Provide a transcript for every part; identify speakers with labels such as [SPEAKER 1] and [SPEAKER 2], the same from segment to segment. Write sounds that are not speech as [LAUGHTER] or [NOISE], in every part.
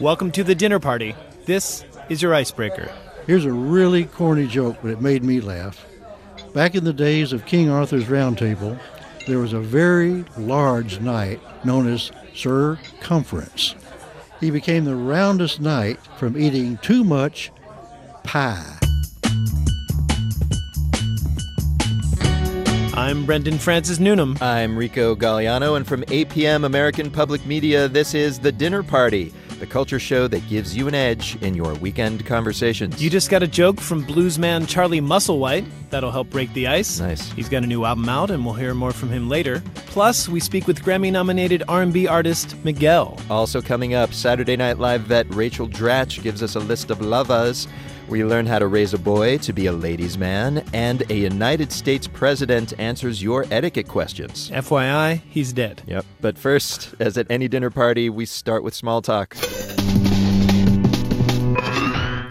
[SPEAKER 1] Welcome to the dinner party. This is your icebreaker.
[SPEAKER 2] Here's a really corny joke, but it made me laugh. Back in the days of King Arthur's Round Table, there was a very large knight known as Sir Cumference. He became the roundest knight from eating too much pie.
[SPEAKER 1] I'm Brendan Francis Newnam.
[SPEAKER 3] I'm Rico Gagliano, and from APM American Public Media, this is The Dinner Party, the culture show that gives you an edge in your weekend conversations.
[SPEAKER 1] You just got a joke from bluesman Charlie Musselwhite. That'll help break the ice.
[SPEAKER 3] Nice.
[SPEAKER 1] He's got a new album out, and we'll hear more from him later. Plus, we speak with Grammy-nominated R&B artist Miguel.
[SPEAKER 3] Also coming up, Saturday Night Live vet Rachel Dratch gives us a list of lovas. We learn how to raise a boy to be a ladies' man, and a United States president answers your etiquette questions.
[SPEAKER 1] FYI, he's dead.
[SPEAKER 3] Yep. But first, as at any dinner party, we start with small talk.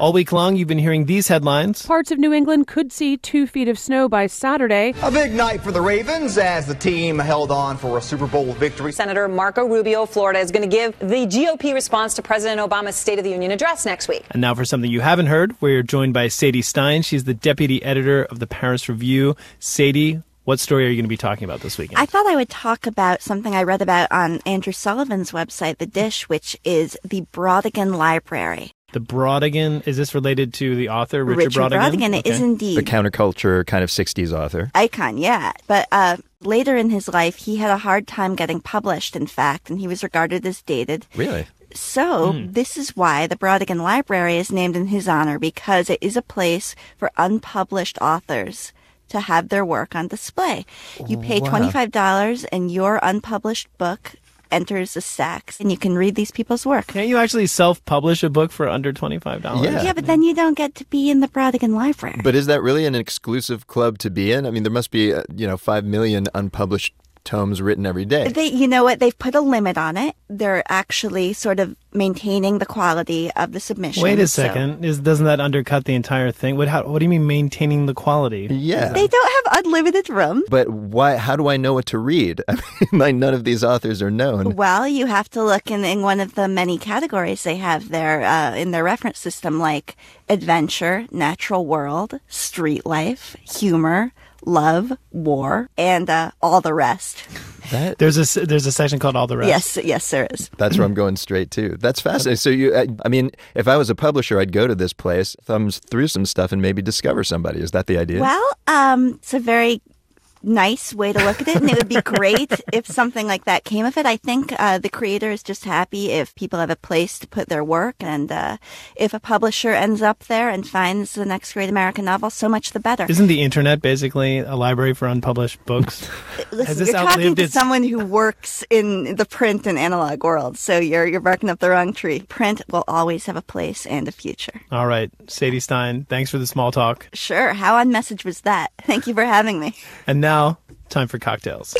[SPEAKER 1] All week long, you've been hearing these headlines.
[SPEAKER 4] Parts of New England could see two feet of snow by Saturday.
[SPEAKER 5] A big night for the Ravens as the team held on for a Super Bowl victory.
[SPEAKER 6] Senator Marco Rubio, Florida, is going to give the GOP response to President Obama's State of the Union address next week.
[SPEAKER 1] And now for something you haven't heard, we're joined by Sadie Stein. She's the deputy editor of the Paris Review. Sadie, what story are you going to be talking about this weekend?
[SPEAKER 7] I thought I would talk about something I read about on Andrew Sullivan's website, The Dish, which is the Brautigan Library.
[SPEAKER 1] The Brautigan, is this related to the author, Richard, Brautigan?
[SPEAKER 7] Brautigan
[SPEAKER 1] Okay.
[SPEAKER 7] is indeed.
[SPEAKER 3] The counterculture kind of 60s author.
[SPEAKER 7] icon, yeah. But uh, later in his life, he had a hard time getting published, in fact, and he was regarded as dated.
[SPEAKER 3] Really?
[SPEAKER 7] So,
[SPEAKER 1] Hmm.
[SPEAKER 7] this is why the Brautigan Library is named in his honor because it is a place for unpublished authors to have their work on display. You pay
[SPEAKER 3] Wow.
[SPEAKER 7] $25 and your unpublished book enters the stacks and you can read these people's work.
[SPEAKER 1] Can't you actually self-publish a book for under $25?
[SPEAKER 3] Yeah.
[SPEAKER 7] Yeah, but then you don't get to be in the Brautigan Library.
[SPEAKER 3] But is that really an exclusive club to be in? I mean, there must be, uh, you know, 5 million unpublished tomes written every day.
[SPEAKER 7] They, you know what? They've put a limit on it. They're actually sort of maintaining the quality of the submission.
[SPEAKER 1] Wait a
[SPEAKER 7] so-
[SPEAKER 1] second. Is doesn't that undercut the entire thing? What how, what do you mean maintaining the quality?
[SPEAKER 3] yeah.
[SPEAKER 7] They don't have unlimited room.
[SPEAKER 3] But why? How do I know what to read? [LAUGHS] I mean, like none of these authors are known.
[SPEAKER 7] Well, you have to look in, in one of the many categories they have there uh, in their reference system, like adventure, natural world, street life, humor, love, war, and uh, all the rest.
[SPEAKER 3] That
[SPEAKER 1] There's a there's a section called all the rest.
[SPEAKER 7] Yes, yes, there is.
[SPEAKER 3] that's where I'm going straight to. That's fascinating. So you, I, I mean, if I was a publisher, I'd go to this place, thumbs through some stuff, and maybe discover somebody. Is that the idea?
[SPEAKER 7] Well, um, it's a very nice way to look at it, and it would be [LAUGHS] great if something like that came of it. I think uh, the creator is just happy if people have a place to put their work, and uh, if a publisher ends up there and finds the next great American novel, so much the better.
[SPEAKER 1] Isn't the internet basically a library for unpublished books? [LAUGHS]
[SPEAKER 7] Listen,
[SPEAKER 1] this
[SPEAKER 7] you're talking to
[SPEAKER 1] its-
[SPEAKER 7] someone who works in the print and analog world, so you're you're barking up the wrong tree. Print will always have a place and a future.
[SPEAKER 1] All right, Sadie Stein, thanks for the small talk.
[SPEAKER 7] Sure. How on message was that? Thank you for having me.
[SPEAKER 1] And now, time for cocktails.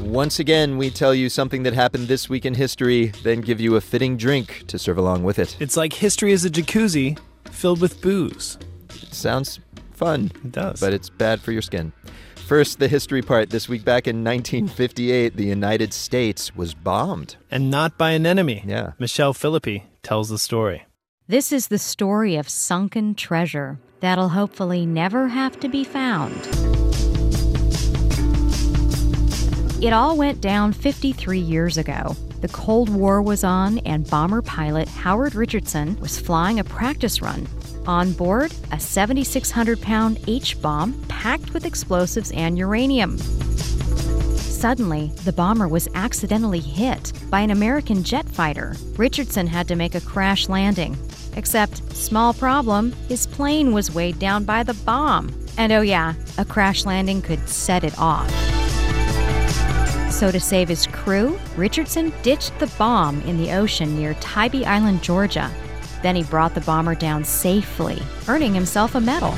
[SPEAKER 3] Once again, we tell you something that happened this week in history, then give you a fitting drink to serve along with it.
[SPEAKER 1] It's like history is a jacuzzi filled with booze.
[SPEAKER 3] Sounds fun.
[SPEAKER 1] It does.
[SPEAKER 3] but it's bad for your skin. First, the history part. This week back in 1958, the United States was bombed.
[SPEAKER 1] and not by an enemy.
[SPEAKER 3] Yeah.
[SPEAKER 1] Michelle Philippi tells the story.
[SPEAKER 8] This is the story of sunken treasure that'll hopefully never have to be found. It all went down 53 years ago. The Cold War was on, and bomber pilot Howard Richardson was flying a practice run. On board, a 7,600 pound H bomb packed with explosives and uranium. Suddenly, the bomber was accidentally hit by an American jet fighter. Richardson had to make a crash landing. Except, small problem, his plane was weighed down by the bomb. And oh, yeah, a crash landing could set it off. So, to save his crew, Richardson ditched the bomb in the ocean near Tybee Island, Georgia. Then he brought the bomber down safely, earning himself a medal.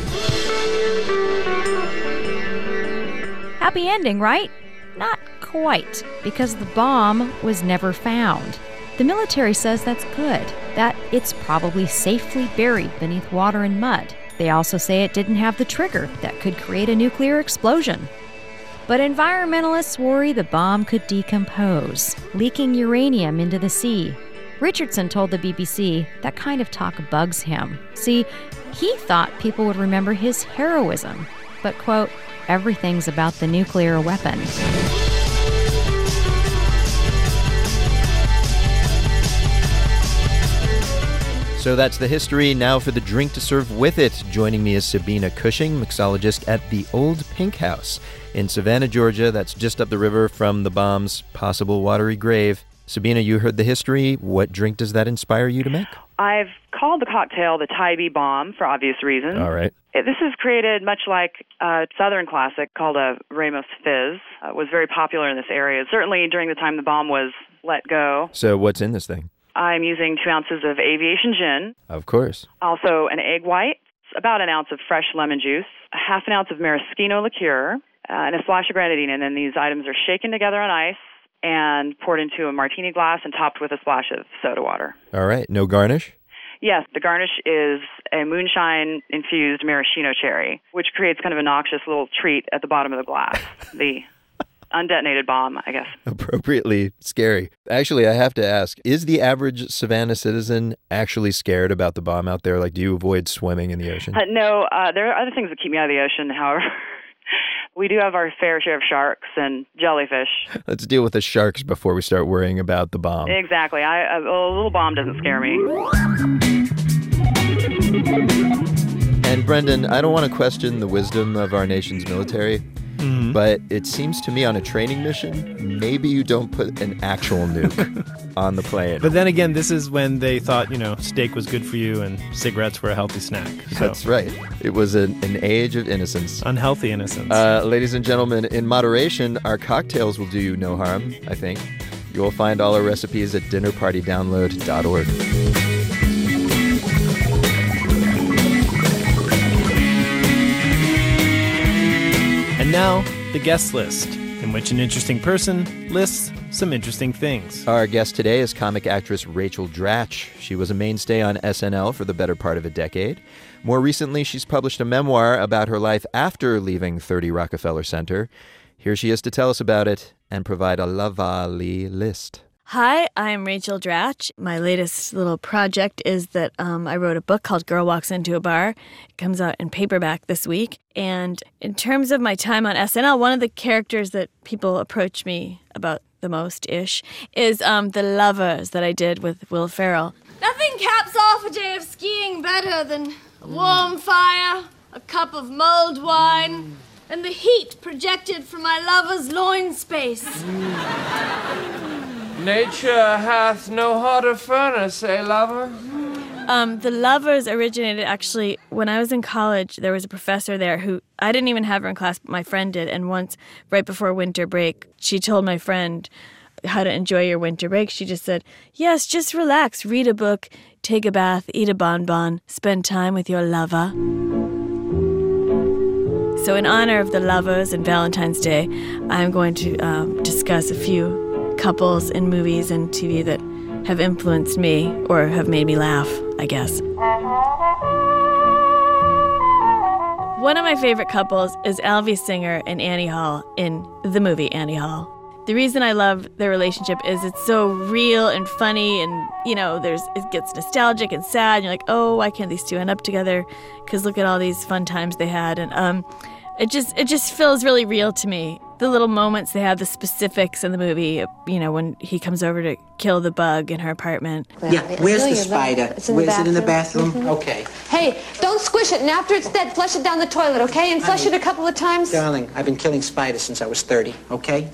[SPEAKER 8] Happy ending, right? Not quite, because the bomb was never found. The military says that's good, that it's probably safely buried beneath water and mud. They also say it didn't have the trigger that could create a nuclear explosion. But environmentalists worry the bomb could decompose, leaking uranium into the sea. Richardson told the BBC that kind of talk bugs him. See, he thought people would remember his heroism, but, quote, everything's about the nuclear weapon.
[SPEAKER 3] So that's the history. Now for the drink to serve with it. Joining me is Sabina Cushing, mixologist at the Old Pink House in Savannah, Georgia. That's just up the river from the bomb's possible watery grave. Sabina, you heard the history. What drink does that inspire you to make?
[SPEAKER 9] I've called the cocktail the Tybee Bomb for obvious reasons.
[SPEAKER 3] All right.
[SPEAKER 9] It- This is created much like a Southern classic called a Ramos Fizz. Uh, It was very popular in this area, certainly during the time the bomb was let go.
[SPEAKER 3] So, what's in this thing?
[SPEAKER 9] I'm using two ounces of aviation gin,
[SPEAKER 3] Of course.
[SPEAKER 9] also an egg white, about an ounce of fresh lemon juice, a half an ounce of maraschino liqueur, uh, and a splash of grenadine. And then these items are shaken together on ice and poured into a martini glass and topped with a splash of soda water.
[SPEAKER 3] All right. No garnish?
[SPEAKER 9] Yes, the garnish is a moonshine infused maraschino cherry, which creates kind of a noxious little treat at the bottom of the glass. [LAUGHS] the undetonated bomb, I guess. [LAUGHS]
[SPEAKER 3] Appropriately scary. Actually, I have to ask is the average Savannah citizen actually scared about the bomb out there? Like, do you avoid swimming in the ocean?
[SPEAKER 9] Uh, no, uh, there are other things that keep me out of the ocean, [LAUGHS] however. [LAUGHS] we do have our fair share of sharks and jellyfish.
[SPEAKER 3] Let's deal with the sharks before we start worrying about the bomb.
[SPEAKER 9] Exactly. I, a, a little bomb doesn't scare me.
[SPEAKER 3] And Brendan, I don't want to question the wisdom of our nation's military, but it seems to me on a training mission, maybe you don't put an actual nuke [LAUGHS] on the plane.
[SPEAKER 1] But then again, this is when they thought, you know, steak was good for you and cigarettes were a healthy snack. So,
[SPEAKER 3] That's right. It was an, an age of innocence.
[SPEAKER 1] unhealthy innocence.
[SPEAKER 3] Uh, ladies and gentlemen, in moderation, our cocktails will do you no harm, I think. You'll find all our recipes at dinnerpartydownload.org.
[SPEAKER 1] now, the guest list, in which an interesting person lists some interesting things.
[SPEAKER 3] Our guest today is comic actress Rachel Dratch. She was a mainstay on SNL for the better part of a decade. More recently, she's published a memoir about her life after leaving 30 Rockefeller Center. Here she is to tell us about it and provide a Lavali list.
[SPEAKER 10] Hi, I'm Rachel Dratch. My latest little project is that um, I wrote a book called Girl Walks Into a Bar. It comes out in paperback this week. And in terms of my time on SNL, one of the characters that people approach me about the most ish is um, the lovers that I did with Will Ferrell.
[SPEAKER 11] Nothing caps off a day of skiing better than a warm fire, a cup of mulled wine, and the heat projected from my lover's loin space.
[SPEAKER 12] Nature hath no hotter furnace, eh, lover?
[SPEAKER 10] Um, the lovers originated actually when I was in college. There was a professor there who I didn't even have her in class, but my friend did. And once, right before winter break, she told my friend how to enjoy your winter break. She just said, "Yes, just relax, read a book, take a bath, eat a bonbon, spend time with your lover." So, in honor of the lovers and Valentine's Day, I'm going to um, discuss a few couples in movies and TV that have influenced me or have made me laugh, I guess. One of my favorite couples is Alvy Singer and Annie Hall in the movie Annie Hall. The reason I love their relationship is it's so real and funny and you know there's it gets nostalgic and sad and you're like oh why can't these two end up together because look at all these fun times they had and um it just it just feels really real to me the little moments they have the specifics in the movie you know when he comes over to kill the bug in her apartment
[SPEAKER 13] Yeah, where's the spider? Where's it in the bathroom? Mm-hmm. Okay.
[SPEAKER 11] Hey, don't squish it, and after it's dead, flush it down the toilet, okay? And flush it a couple of times.
[SPEAKER 13] Darling, I've been killing spiders since I was 30, okay?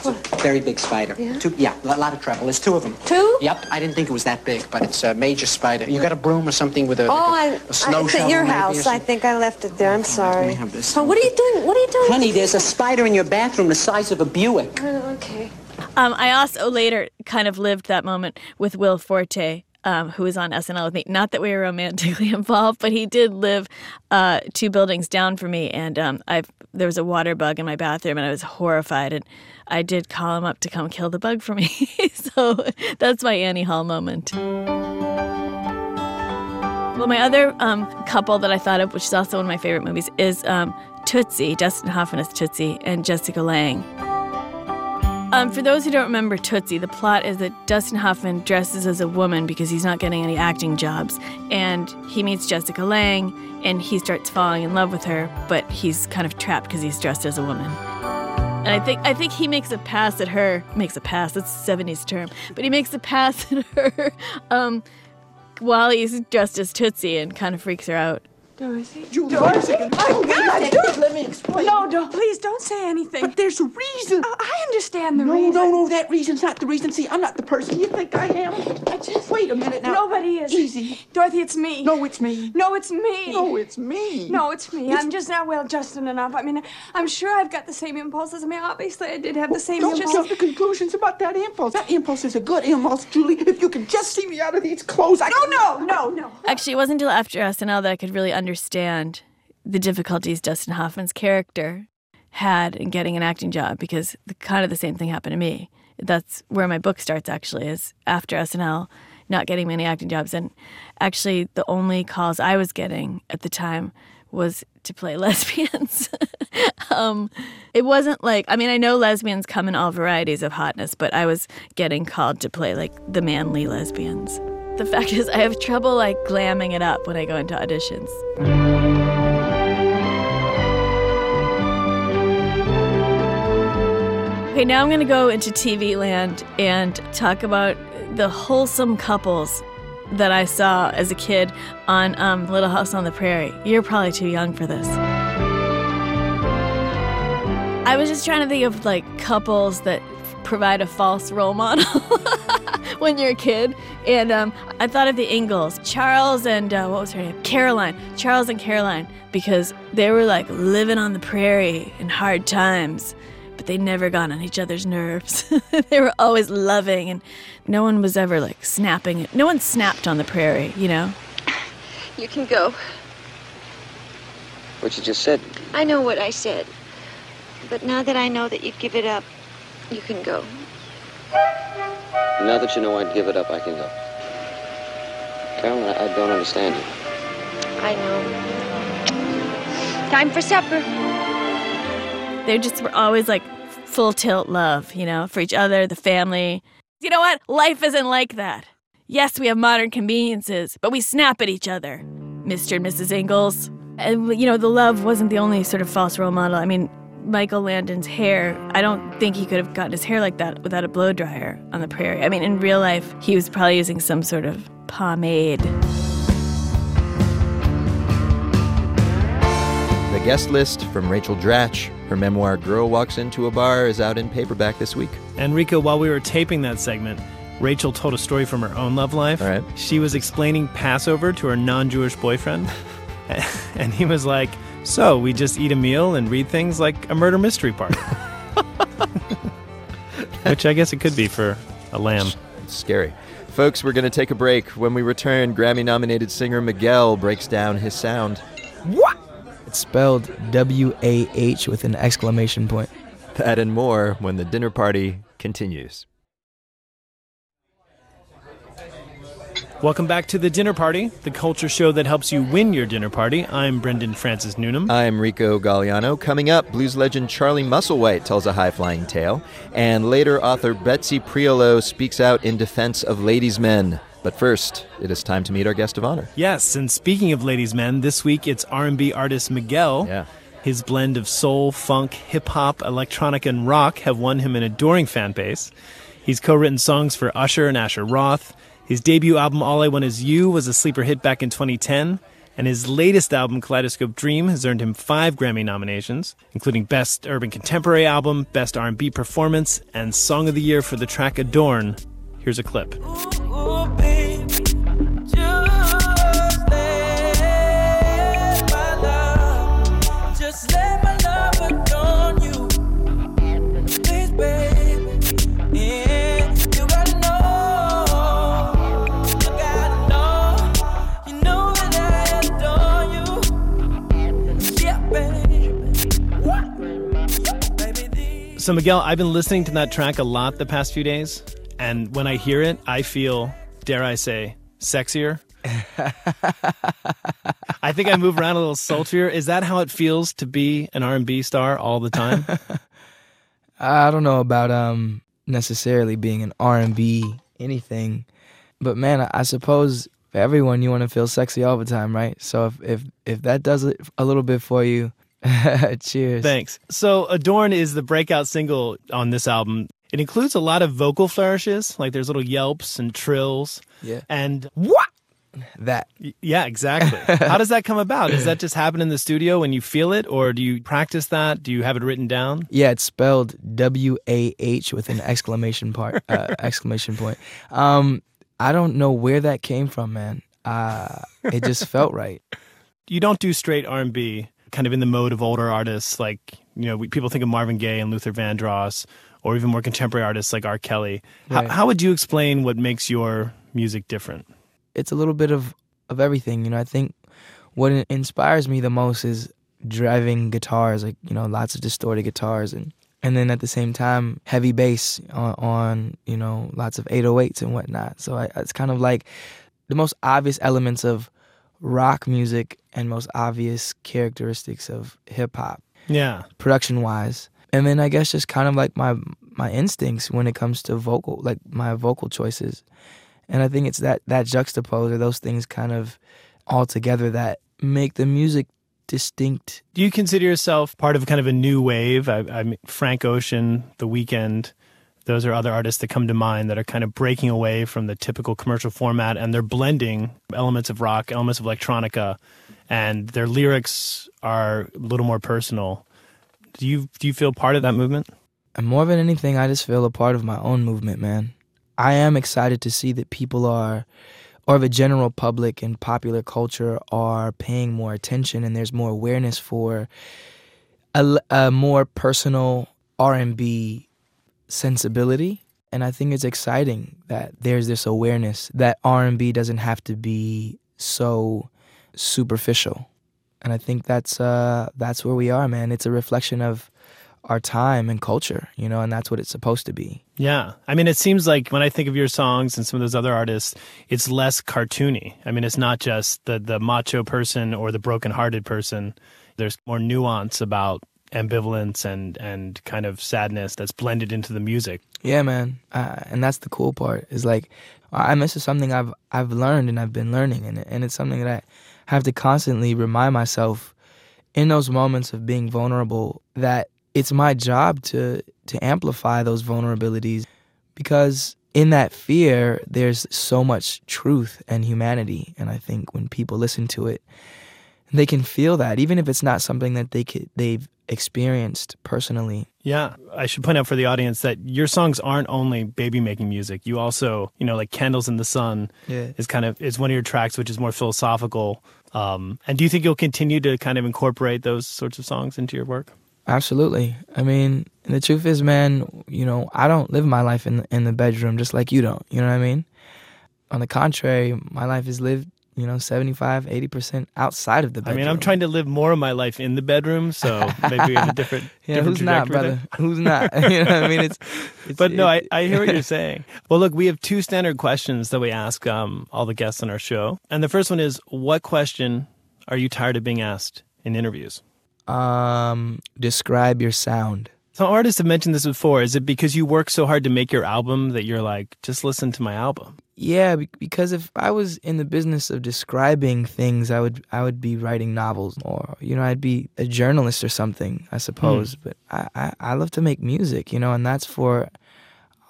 [SPEAKER 13] It's a very big spider.
[SPEAKER 11] Yeah?
[SPEAKER 13] Two, yeah, a lot of trouble. There's two of them.
[SPEAKER 11] Two?
[SPEAKER 13] Yep, I didn't think it was that big, but it's a major spider. You got a broom or something with a,
[SPEAKER 11] Oh,
[SPEAKER 13] like
[SPEAKER 11] I,
[SPEAKER 13] a, a snow
[SPEAKER 11] I, it's
[SPEAKER 13] shovel
[SPEAKER 11] at your house. I think I left it there. I'm sorry.
[SPEAKER 13] me have this.
[SPEAKER 11] Oh, what are you doing? What are you doing?
[SPEAKER 13] Honey, there's a spider in your bathroom the size of a Buick.
[SPEAKER 11] Oh, okay.
[SPEAKER 10] Um, I also later kind of lived that moment with Will Forte, um, who was on SNL with me. Not that we were romantically [LAUGHS] involved, but he did live uh, two buildings down from me, and um, I there was a water bug in my bathroom, and I was horrified, and I did call him up to come kill the bug for me. [LAUGHS] so that's my Annie Hall moment. Well, my other um, couple that I thought of, which is also one of my favorite movies, is um, Tootsie, Dustin Hoffman as Tootsie, and Jessica Lange. Um, for those who don't remember Tootsie, the plot is that Dustin Hoffman dresses as a woman because he's not getting any acting jobs. And he meets Jessica Lange and he starts falling in love with her, but he's kind of trapped because he's dressed as a woman. And I think I think he makes a pass at her. Makes a pass. That's '70s term, but he makes a pass [LAUGHS] at her um, while he's dressed as Tootsie and kind of freaks her out.
[SPEAKER 14] Dorothy?
[SPEAKER 15] Dorothy,
[SPEAKER 14] Oh, oh God,
[SPEAKER 15] Dorothy, let me explain.
[SPEAKER 14] No, don't, please don't say anything.
[SPEAKER 15] But there's a reason.
[SPEAKER 14] I, I understand the
[SPEAKER 15] no,
[SPEAKER 14] reason.
[SPEAKER 15] No, no, no. that reason's not the reason. See, I'm not the person you think I am. I just wait a minute now.
[SPEAKER 14] Nobody is.
[SPEAKER 15] Easy.
[SPEAKER 14] Dorothy, it's me.
[SPEAKER 15] No, it's me.
[SPEAKER 14] No, it's me.
[SPEAKER 15] No, it's me.
[SPEAKER 14] No, it's me.
[SPEAKER 15] It's-
[SPEAKER 14] I'm just not well adjusted enough. I mean, I'm sure I've got the same impulses. I mean, obviously, I did have the same
[SPEAKER 15] Don't
[SPEAKER 14] impulses.
[SPEAKER 15] jump to conclusions about that impulse. That impulse is a good impulse, Julie. If you can just see me out of these clothes, I
[SPEAKER 14] No, no, no, no.
[SPEAKER 10] Actually, it wasn't until after SNL that I could really understand the difficulties Dustin Hoffman's character had in getting an acting job because the, kind of the same thing happened to me. That's where my book starts, actually, is after SNL, not getting many acting jobs. And actually, the only calls I was getting at the time was to play [LAUGHS] lesbians. [LAUGHS] um, it wasn't like, I mean, I know lesbians come in all varieties of hotness, but I was getting called to play like the manly lesbians. The fact is, I have trouble like glamming it up when I go into auditions. Okay, now I'm going to go into TV land and talk about the wholesome couples that I saw as a kid on um, Little House on the Prairie. You're probably too young for this. I was just trying to think of like couples that provide a false role model [LAUGHS] when you're a kid. And um, I thought of the Ingalls, Charles and uh, what was her name? Caroline. Charles and Caroline, because they were like living on the prairie in hard times, but they never got on each other's nerves. [LAUGHS] they were always loving, and no one was ever like snapping. No one snapped on the prairie, you know?
[SPEAKER 16] You can go.
[SPEAKER 17] What you just said.
[SPEAKER 16] I know what I said. But now that I know that you'd give it up, you can go.
[SPEAKER 17] Now that you know I'd give it up, I can go. Carol, I, I don't understand you.
[SPEAKER 16] I know. Time for supper.
[SPEAKER 10] They just were always like full tilt love, you know, for each other, the family. You know what? Life isn't like that. Yes, we have modern conveniences, but we snap at each other, Mr. and Mrs. Ingalls. And, you know, the love wasn't the only sort of false role model. I mean, Michael Landon's hair, I don't think he could have gotten his hair like that without a blow dryer on the prairie. I mean, in real life, he was probably using some sort of pomade.
[SPEAKER 3] The guest list from Rachel Dratch. Her memoir, Girl Walks Into a Bar, is out in paperback this week.
[SPEAKER 1] Enrico, while we were taping that segment, Rachel told a story from her own love life.
[SPEAKER 3] All right.
[SPEAKER 1] She was explaining Passover to her non Jewish boyfriend, [LAUGHS] and he was like, So we just eat a meal and read things like a murder mystery party. [LAUGHS] Which I guess it could be for a lamb.
[SPEAKER 3] It's scary. Folks, we're going to take a break. When we return, Grammy nominated singer Miguel breaks down his sound.
[SPEAKER 18] What? It's spelled W A H with an exclamation point. [LAUGHS]
[SPEAKER 3] That and more when the dinner party continues.
[SPEAKER 1] Welcome back to the dinner party, the culture show that helps you win your dinner party. I'm Brendan Francis Newnam.
[SPEAKER 3] I'm Rico Gagliano. Coming up, blues legend Charlie Musselwhite tells a high flying tale, and later author Betsy Prioleau speaks out in defense of ladies' men. But first, it is time to meet our guest of honor.
[SPEAKER 1] Yes, and speaking of ladies' men, this week it's R&B artist Miguel.
[SPEAKER 3] Yeah.
[SPEAKER 1] His blend of soul, funk, hip hop, electronic, and rock have won him an adoring fan base. He's co-written songs for Usher and Asher Roth. His debut album All I Want Is You was a sleeper hit back in 2010, and his latest album Kaleidoscope Dream has earned him 5 Grammy nominations, including Best Urban Contemporary Album, Best R&B Performance, and Song of the Year for the track Adorn. Here's a clip.
[SPEAKER 19] Just
[SPEAKER 1] So, Miguel, I've been listening to that track a lot the past few days, and when I hear it, I feel, dare I say, sexier [LAUGHS] I think I move around a little sultrier. Is that how it feels to be an R&B star all the time? [LAUGHS]
[SPEAKER 18] I don't know about um necessarily being an R and B anything, but man, I, I suppose for everyone you want to feel sexy all the time, right? So if if if that does it a little bit for you, [LAUGHS] cheers.
[SPEAKER 1] Thanks. So Adorn is the breakout single on this album. It includes a lot of vocal flourishes, like there's little yelps and trills.
[SPEAKER 18] Yeah.
[SPEAKER 1] And what?
[SPEAKER 18] That.
[SPEAKER 1] Yeah, exactly. How does that come about? Does that just happen in the studio when you feel it, or do you practice that? Do you have it written down?
[SPEAKER 18] Yeah, it's spelled W A H with an exclamation part uh, [LAUGHS] exclamation point. Um, I don't know where that came from, man. Uh, it just felt right.
[SPEAKER 1] You don't do straight R&B, kind of in the mode of older artists like you know we, people think of Marvin Gaye and Luther Vandross, or even more contemporary artists like R. Kelly. How,
[SPEAKER 18] Right.
[SPEAKER 1] how would you explain what makes your music different?
[SPEAKER 18] it's a little bit of of everything. You know, I think what inspires me the most is driving guitars, like you know, lots of distorted guitars, and and then at the same time, heavy bass on, on you know, lots of 808s and whatnot. So I, it's kind of like the most obvious elements of rock music and most obvious characteristics of hip hop
[SPEAKER 1] Yeah.
[SPEAKER 18] production wise. And then I guess just kind of like my my instincts when it comes to vocal, like my vocal choices. And I think it's that that juxtapose or those things kind of all together that make the music distinct.
[SPEAKER 1] Do you consider yourself part of kind of a new wave? I, I mean, Frank Ocean, The Weeknd, those are other artists that come to mind that are kind of breaking away from the typical commercial format and they're blending elements of rock, elements of electronica, and their lyrics are a little more personal. Do you do you feel part of that movement?
[SPEAKER 18] And more than anything, I just feel a part of my own movement, man. I am excited to see that people are, or the general public and popular culture are paying more attention, and there's more awareness for a, a more personal R and B sensibility. And I think it's exciting that there's this awareness that R and B doesn't have to be so superficial. And I think that's uh, that's where we are, man. It's a reflection of our time and culture, you know, and that's what it's supposed to be.
[SPEAKER 1] Yeah. I mean, it seems like when I think of your songs and some of those other artists, it's less cartoony. I mean, it's not just the, the macho person or the broken-hearted person. There's more nuance about ambivalence and, and kind of sadness that's blended into the music.
[SPEAKER 18] Yeah, man. Uh, and that's the cool part is like, I this is something I've I've learned and I've been learning, and and it's something that I have to constantly remind myself in those moments of being vulnerable that it's my job to to amplify those vulnerabilities because in that fear there's so much truth and humanity and i think when people listen to it they can feel that even if it's not something that they could they've experienced personally
[SPEAKER 1] Yeah, I should point out for the audience that your songs aren't only baby making music. You also, you know, like Candles in the Sun
[SPEAKER 18] Yeah.
[SPEAKER 1] is kind of is one of your tracks which is more philosophical. Um, and do you think you'll continue to kind of incorporate those sorts of songs into your work?
[SPEAKER 18] Absolutely. I mean, the truth is, man, you know, I don't live my life in in the bedroom just like you don't. You know what I mean? On the contrary, my life is lived, you know, 75, 80% outside of the bedroom I
[SPEAKER 1] mean, I'm trying to live more of my life in the bedroom, so [LAUGHS] maybe we have a different, [LAUGHS]
[SPEAKER 18] Yeah,
[SPEAKER 1] different
[SPEAKER 18] who's not, brother?
[SPEAKER 1] there.
[SPEAKER 18] Who's not? [LAUGHS] You know what I mean? It's- it's-
[SPEAKER 1] but no, I, I hear what you're saying. Well, look, we have two standard questions that we ask um, all the guests on our show, and the first one is, what question are you tired of being asked in interviews?
[SPEAKER 18] Um, describe your sound.
[SPEAKER 1] So artists have mentioned this before. Is it because you work so hard to make your album that you're like, just listen to my album?
[SPEAKER 18] Yeah, because if I was in the business of describing things, I would I would be writing novels, or you know, I'd be a journalist or something, I suppose. Hmm. But I, I I love to make music, you know, and that's for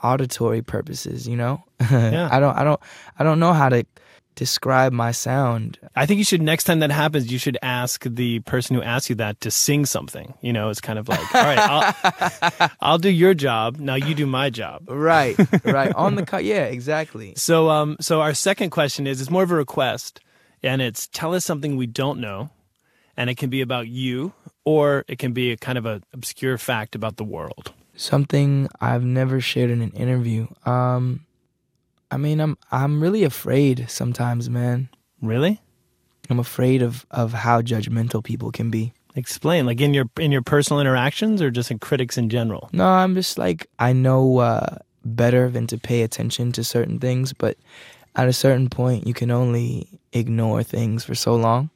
[SPEAKER 18] auditory purposes, you know. [LAUGHS]
[SPEAKER 1] Yeah.
[SPEAKER 18] I don't I don't I don't know how to describe my sound.
[SPEAKER 1] I think you should next time that happens, you should ask the person who asks you that to sing something. You know, it's kind of like, all right, I'll, [LAUGHS] I'll do your job. Now you do my job.
[SPEAKER 18] Right, right. On the [LAUGHS] cut, yeah, exactly.
[SPEAKER 1] So, um, so our second question is, it's more of a request, and it's tell us something we don't know, and it can be about you, or it can be a kind of an obscure fact about the world.
[SPEAKER 18] Something I've never shared in an interview. Um, I mean, I'm I'm really afraid sometimes, man.
[SPEAKER 1] Really?
[SPEAKER 18] I'm afraid of of how judgmental people can be.
[SPEAKER 1] Explain, like in your in your personal interactions, or just in critics in general.
[SPEAKER 18] No, I'm just like I know uh, better than to pay attention to certain things, but at a certain point, you can only ignore things for so long.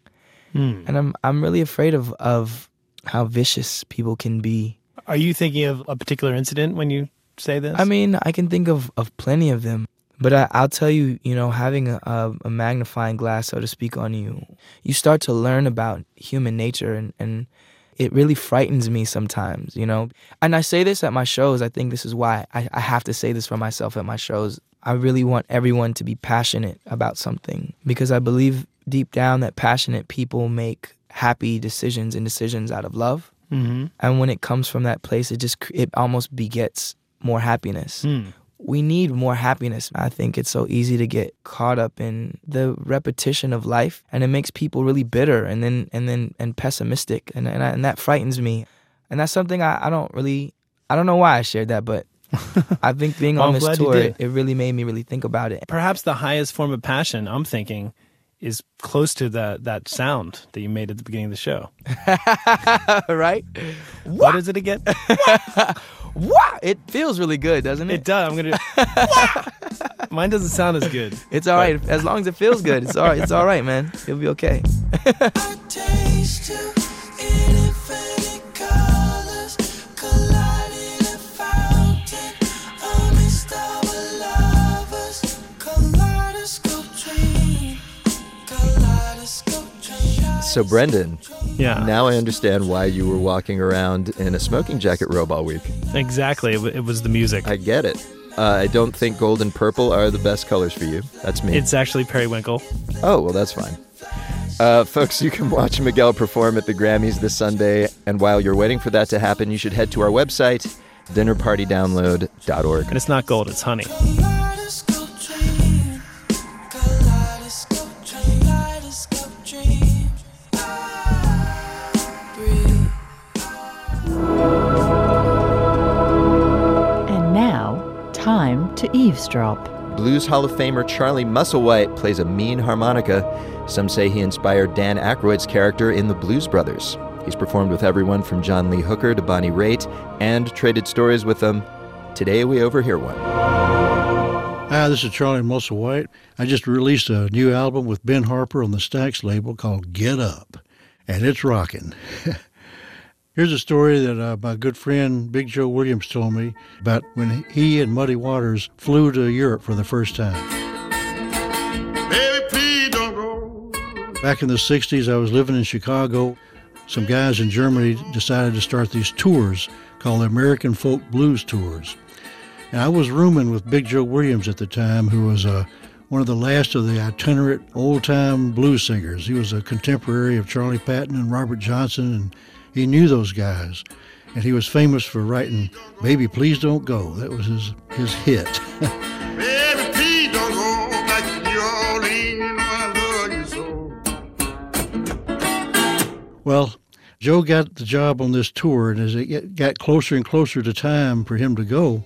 [SPEAKER 1] Hmm.
[SPEAKER 18] And I'm I'm really afraid of of how vicious people can be.
[SPEAKER 1] Are you thinking of a particular incident when you say this?
[SPEAKER 18] I mean, I can think of, of plenty of them. But I, I'll tell you, you know, having a, a magnifying glass, so to speak, on you, you start to learn about human nature, and, and it really frightens me sometimes, you know. And I say this at my shows. I think this is why I, I have to say this for myself at my shows. I really want everyone to be passionate about something because I believe deep down that passionate people make happy decisions and decisions out of love.
[SPEAKER 1] Mhm.
[SPEAKER 18] And when it comes from that place, it just it almost begets more happiness.
[SPEAKER 1] Hmm.
[SPEAKER 18] We need more happiness. I think it's so easy to get caught up in the repetition of life, and it makes people really bitter and then and then and pessimistic, and and, I, and that frightens me. And that's something I, I don't really I don't know why I shared that, but [LAUGHS] I think being
[SPEAKER 1] Well,
[SPEAKER 18] on this tour, it really made me really think about it.
[SPEAKER 1] Perhaps the highest form of passion, I'm thinking, is close to the, that sound that you made at the beginning of the show. [LAUGHS]
[SPEAKER 18] right?
[SPEAKER 1] What is it again? [LAUGHS]
[SPEAKER 18] What? It feels really good, doesn't it?
[SPEAKER 1] It does. I'm gonna. [LAUGHS] Mine doesn't sound as good.
[SPEAKER 18] It's all right as long as it feels good. It's all right. It's all right, man. You'll be okay. [LAUGHS]
[SPEAKER 3] So, Brendan.
[SPEAKER 1] Yeah.
[SPEAKER 3] Now I understand why you were walking around in a smoking jacket robe all week.
[SPEAKER 1] Exactly. It, w- it was the music.
[SPEAKER 3] I get it. Uh, I don't think gold and purple are the best colors for you. That's me.
[SPEAKER 1] It's actually periwinkle.
[SPEAKER 3] Oh, well, that's fine. Uh, folks, you can watch Miguel perform at the Grammys this Sunday. And while you're waiting for that to happen, you should head to our website, dinnerpartydownload.org.
[SPEAKER 1] And it's not gold, it's honey.
[SPEAKER 20] Eavesdrop.
[SPEAKER 3] Blues Hall of Famer Charlie Musselwhite plays a mean harmonica. Some say he inspired Dan Aykroyd's character in The Blues Brothers. He's performed with everyone from John Lee Hooker to Bonnie Raitt and traded stories with them. Today we overhear one.
[SPEAKER 2] Hi, this is Charlie Musselwhite. I just released a new album with Ben Harper on the Stax label called Get Up, and it's rocking. [LAUGHS] Here's a story that uh, my good friend Big Joe Williams told me about when he and Muddy Waters flew to Europe for the first time. Back in the 60s, I was living in Chicago. Some guys in Germany decided to start these tours called the American Folk Blues Tours. And I was rooming with Big Joe Williams at the time, who was uh, one of the last of the itinerant old time blues singers. He was a contemporary of Charlie Patton and Robert Johnson, and he knew those guys. And he was famous for writing Baby Please Don't Go. That was his, his hit. [LAUGHS]
[SPEAKER 19] Baby, please don't go back to New Orleans. You know I love you so.
[SPEAKER 2] Well, Joe got the job on this tour, and as it got closer and closer to time for him to go,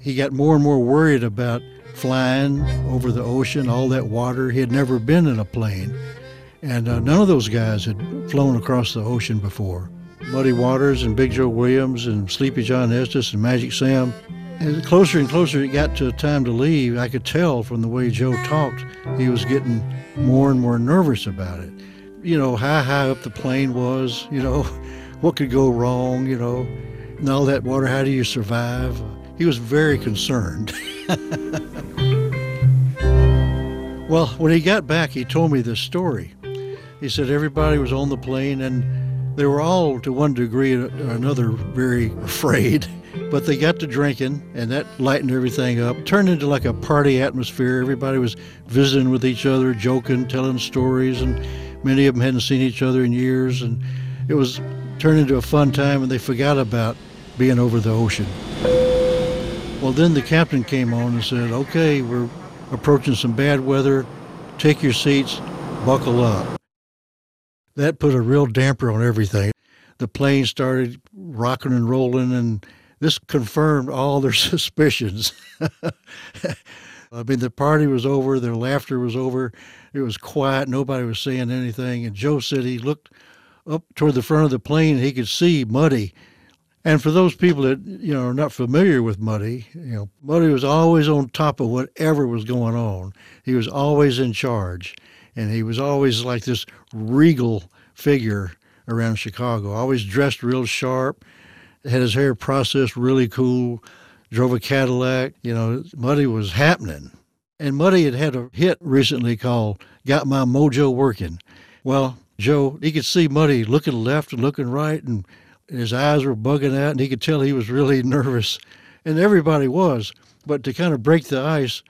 [SPEAKER 2] he got more and more worried about flying over the ocean, all that water. He had never been in a plane, and uh, none of those guys had flown across the ocean before. Muddy Waters and Big Joe Williams and Sleepy John Estes and Magic Sam. As closer and closer it got to time to leave, I could tell from the way Joe talked, he was getting more and more nervous about it. You know, how high up the plane was, you know, [LAUGHS] what could go wrong, you know, and all that water, how do you survive? He was very concerned. [LAUGHS] well, when he got back, he told me this story. He said everybody was on the plane and they were all, to one degree or another, very afraid. [LAUGHS] But they got to drinking, and that lightened everything up. Turned into like a party atmosphere. Everybody was visiting with each other, joking, telling stories, and many of them hadn't seen each other in years. And it was turned into a fun time, and they forgot about being over the ocean. Well, then the captain came on and said, Okay, we're approaching some bad weather. Take your seats, buckle up. That put a real damper on everything. The plane started rocking and rolling, and this confirmed all their [LAUGHS] suspicions. [LAUGHS] I mean, the party was over, their laughter was over, it was quiet, nobody was saying anything. And Joe said he looked up toward the front of the plane and he could see Muddy And for those people that you know are not familiar with Muddy, you know, Muddy was always on top of whatever was going on. He was always in charge, and he was always like this regal figure around Chicago. Always dressed real sharp, had his hair processed really cool, drove a Cadillac. You know, Muddy was happening. And Muddy had had a hit recently called "Got My Mojo Working." Well, Joe, he could see Muddy looking left and looking right, and his eyes were bugging out, and he could tell he was really [LAUGHS] nervous. And everybody was. But to kind of break the ice,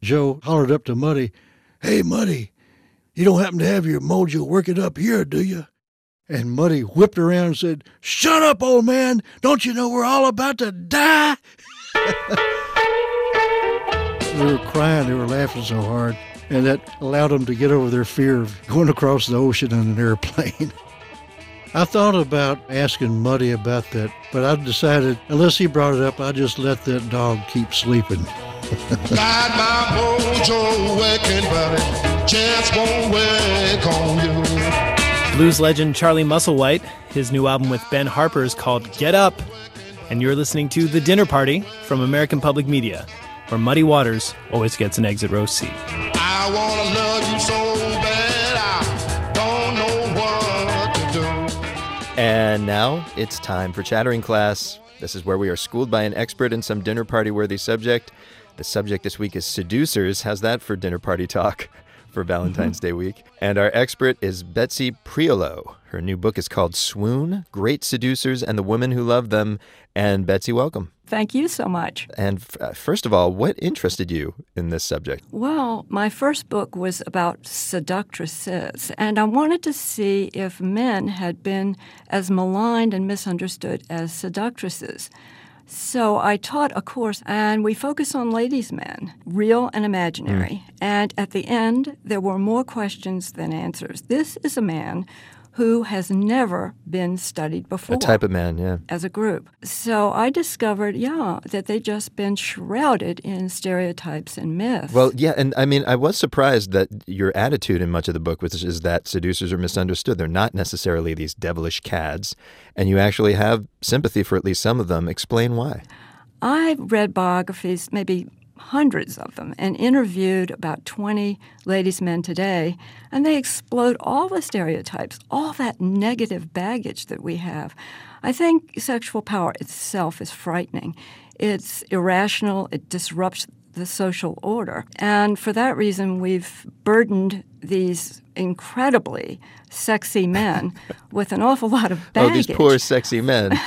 [SPEAKER 2] Joe hollered up to Muddy, Hey, Muddy, you don't happen to have your mojo working up here, do you? And Muddy whipped around and said, Shut up, old man. Don't you know we're all about to die? [LAUGHS] they were crying, they were laughing so hard. And that allowed them to get over their fear of going across the ocean in an airplane. [LAUGHS] I thought about asking Muddy about that, but I decided unless he brought it up, I'd just let that dog keep sleeping.
[SPEAKER 19] Got my mojo working, but just won't work on you.
[SPEAKER 1] Blues legend Charlie Musselwhite. His new album with Ben Harper is called Get Up. And you're listening to The Dinner Party from American Public Media, where Muddy Waters always gets an exit row seat.
[SPEAKER 19] I wanna love you so bad, I don't know what to do.
[SPEAKER 3] And now it's time for Chattering Class. This is where we are schooled by an expert in some dinner party worthy subject. The subject this week is seducers. How's that for dinner party talk [LAUGHS] for Valentine's Day week? And our expert is Betsy Prioleau. Her new book is called Swoon Great Seducers and the Women Who Love Them. And Betsy, welcome.
[SPEAKER 21] Thank you so much.
[SPEAKER 3] And f- uh, first of all, what interested you in this subject?
[SPEAKER 21] Well, my first book was about seductresses, and I wanted to see if men had been as maligned and misunderstood as seductresses. So I taught a course, and we focused on ladies' men, real and imaginary. Mm. And at the end, there were more questions than answers. This is a man who has never been studied before
[SPEAKER 3] A type of man, yeah.
[SPEAKER 21] as a group. So I discovered, yeah, that they'd just been shrouded in stereotypes and myths.
[SPEAKER 3] Well, yeah, and I mean, I was surprised that your attitude in much of the book was is that seducers are misunderstood. They're not necessarily these devilish cads, and you actually have sympathy for at least some of them. Explain why.
[SPEAKER 21] I've read biographies, maybe hundreds of them, and interviewed about 20 ladies' men today, and they explode all the stereotypes, all that negative baggage that we have. I think sexual power itself is frightening. It's irrational, it disrupts the social order. And for that reason, we've burdened these incredibly sexy men [LAUGHS] with an awful lot of baggage.
[SPEAKER 3] Oh, these poor sexy men.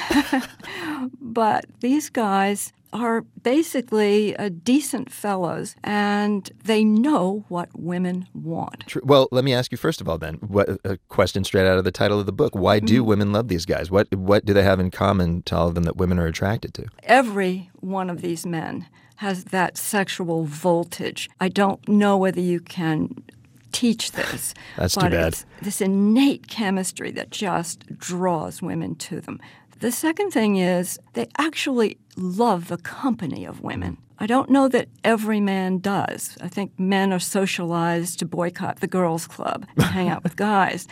[SPEAKER 3] [LAUGHS]
[SPEAKER 21] but these guys are basically uh, decent fellows and they know what women want.
[SPEAKER 3] True. Well, let me ask you first of all, then, what a question straight out of the title of the book. Why do
[SPEAKER 21] Mhm.
[SPEAKER 3] women love these guys? What what do they have in common to all of them that women are attracted to?
[SPEAKER 21] Every one of these men has that sexual voltage. I don't know whether you can teach this.
[SPEAKER 3] That's too bad.
[SPEAKER 21] It's this innate chemistry that just draws women to them. The second thing is they actually love the company of women. I don't know that every man does. I think men are socialized to boycott the girls' club and [LAUGHS] hang out with guys.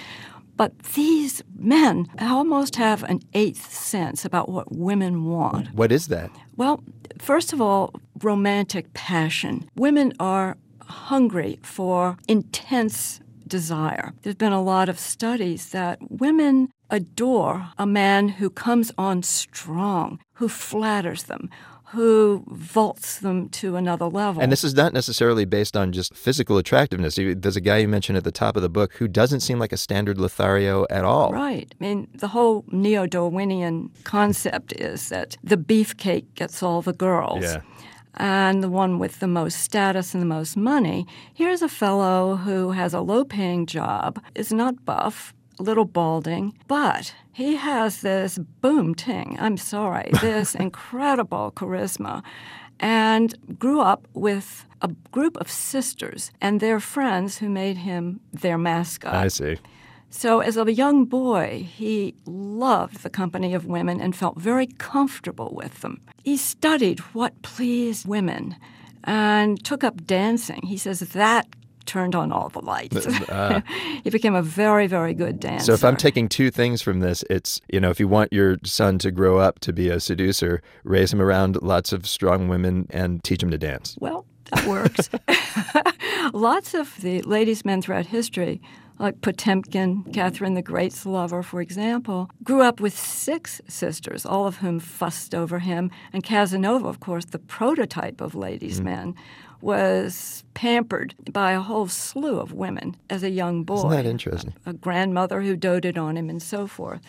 [SPEAKER 21] But these men almost have an eighth sense about what women want.
[SPEAKER 3] What is that?
[SPEAKER 21] Well, first of all, romantic passion. Women are hungry for intense desire. There's been a lot of studies that women adore a man who comes on strong, who flatters them, who vaults them to another level.
[SPEAKER 3] And this is not necessarily based on just physical attractiveness. There's a guy you mentioned at the top of the book who doesn't seem like a standard Lothario at all.
[SPEAKER 21] Right. I mean, the whole neo Darwinian concept is that the beefcake gets all the girls.
[SPEAKER 3] Yeah.
[SPEAKER 21] And the one with the most status and the most money. Here's a fellow who has a low paying job, is not buff, a little balding, but he has this boom ting, I'm sorry, [LAUGHS] this incredible charisma, and grew up with a group of sisters and their friends who made him their mascot.
[SPEAKER 3] I see.
[SPEAKER 21] So, as a young boy, he loved the company of women and felt very comfortable with them. He studied what pleased women and took up dancing. He says that turned on all the lights.
[SPEAKER 3] Ah. [LAUGHS]
[SPEAKER 21] he became a very, very good dancer.
[SPEAKER 3] So if I'm taking two things from this, it's you know if you want your son to grow up to be a seducer, raise him around lots of strong women and teach him to dance.
[SPEAKER 21] Well, that works. [LAUGHS] Lots of the ladies' men throughout history, like Potemkin, Catherine the Great's lover, for example, grew up with six sisters, all of whom fussed over him. And Casanova, of course, the prototype of ladies'
[SPEAKER 3] Mm.
[SPEAKER 21] men, was pampered by a whole slew of women as a young boy.
[SPEAKER 3] Isn't that interesting?
[SPEAKER 21] A grandmother who doted on him and so forth.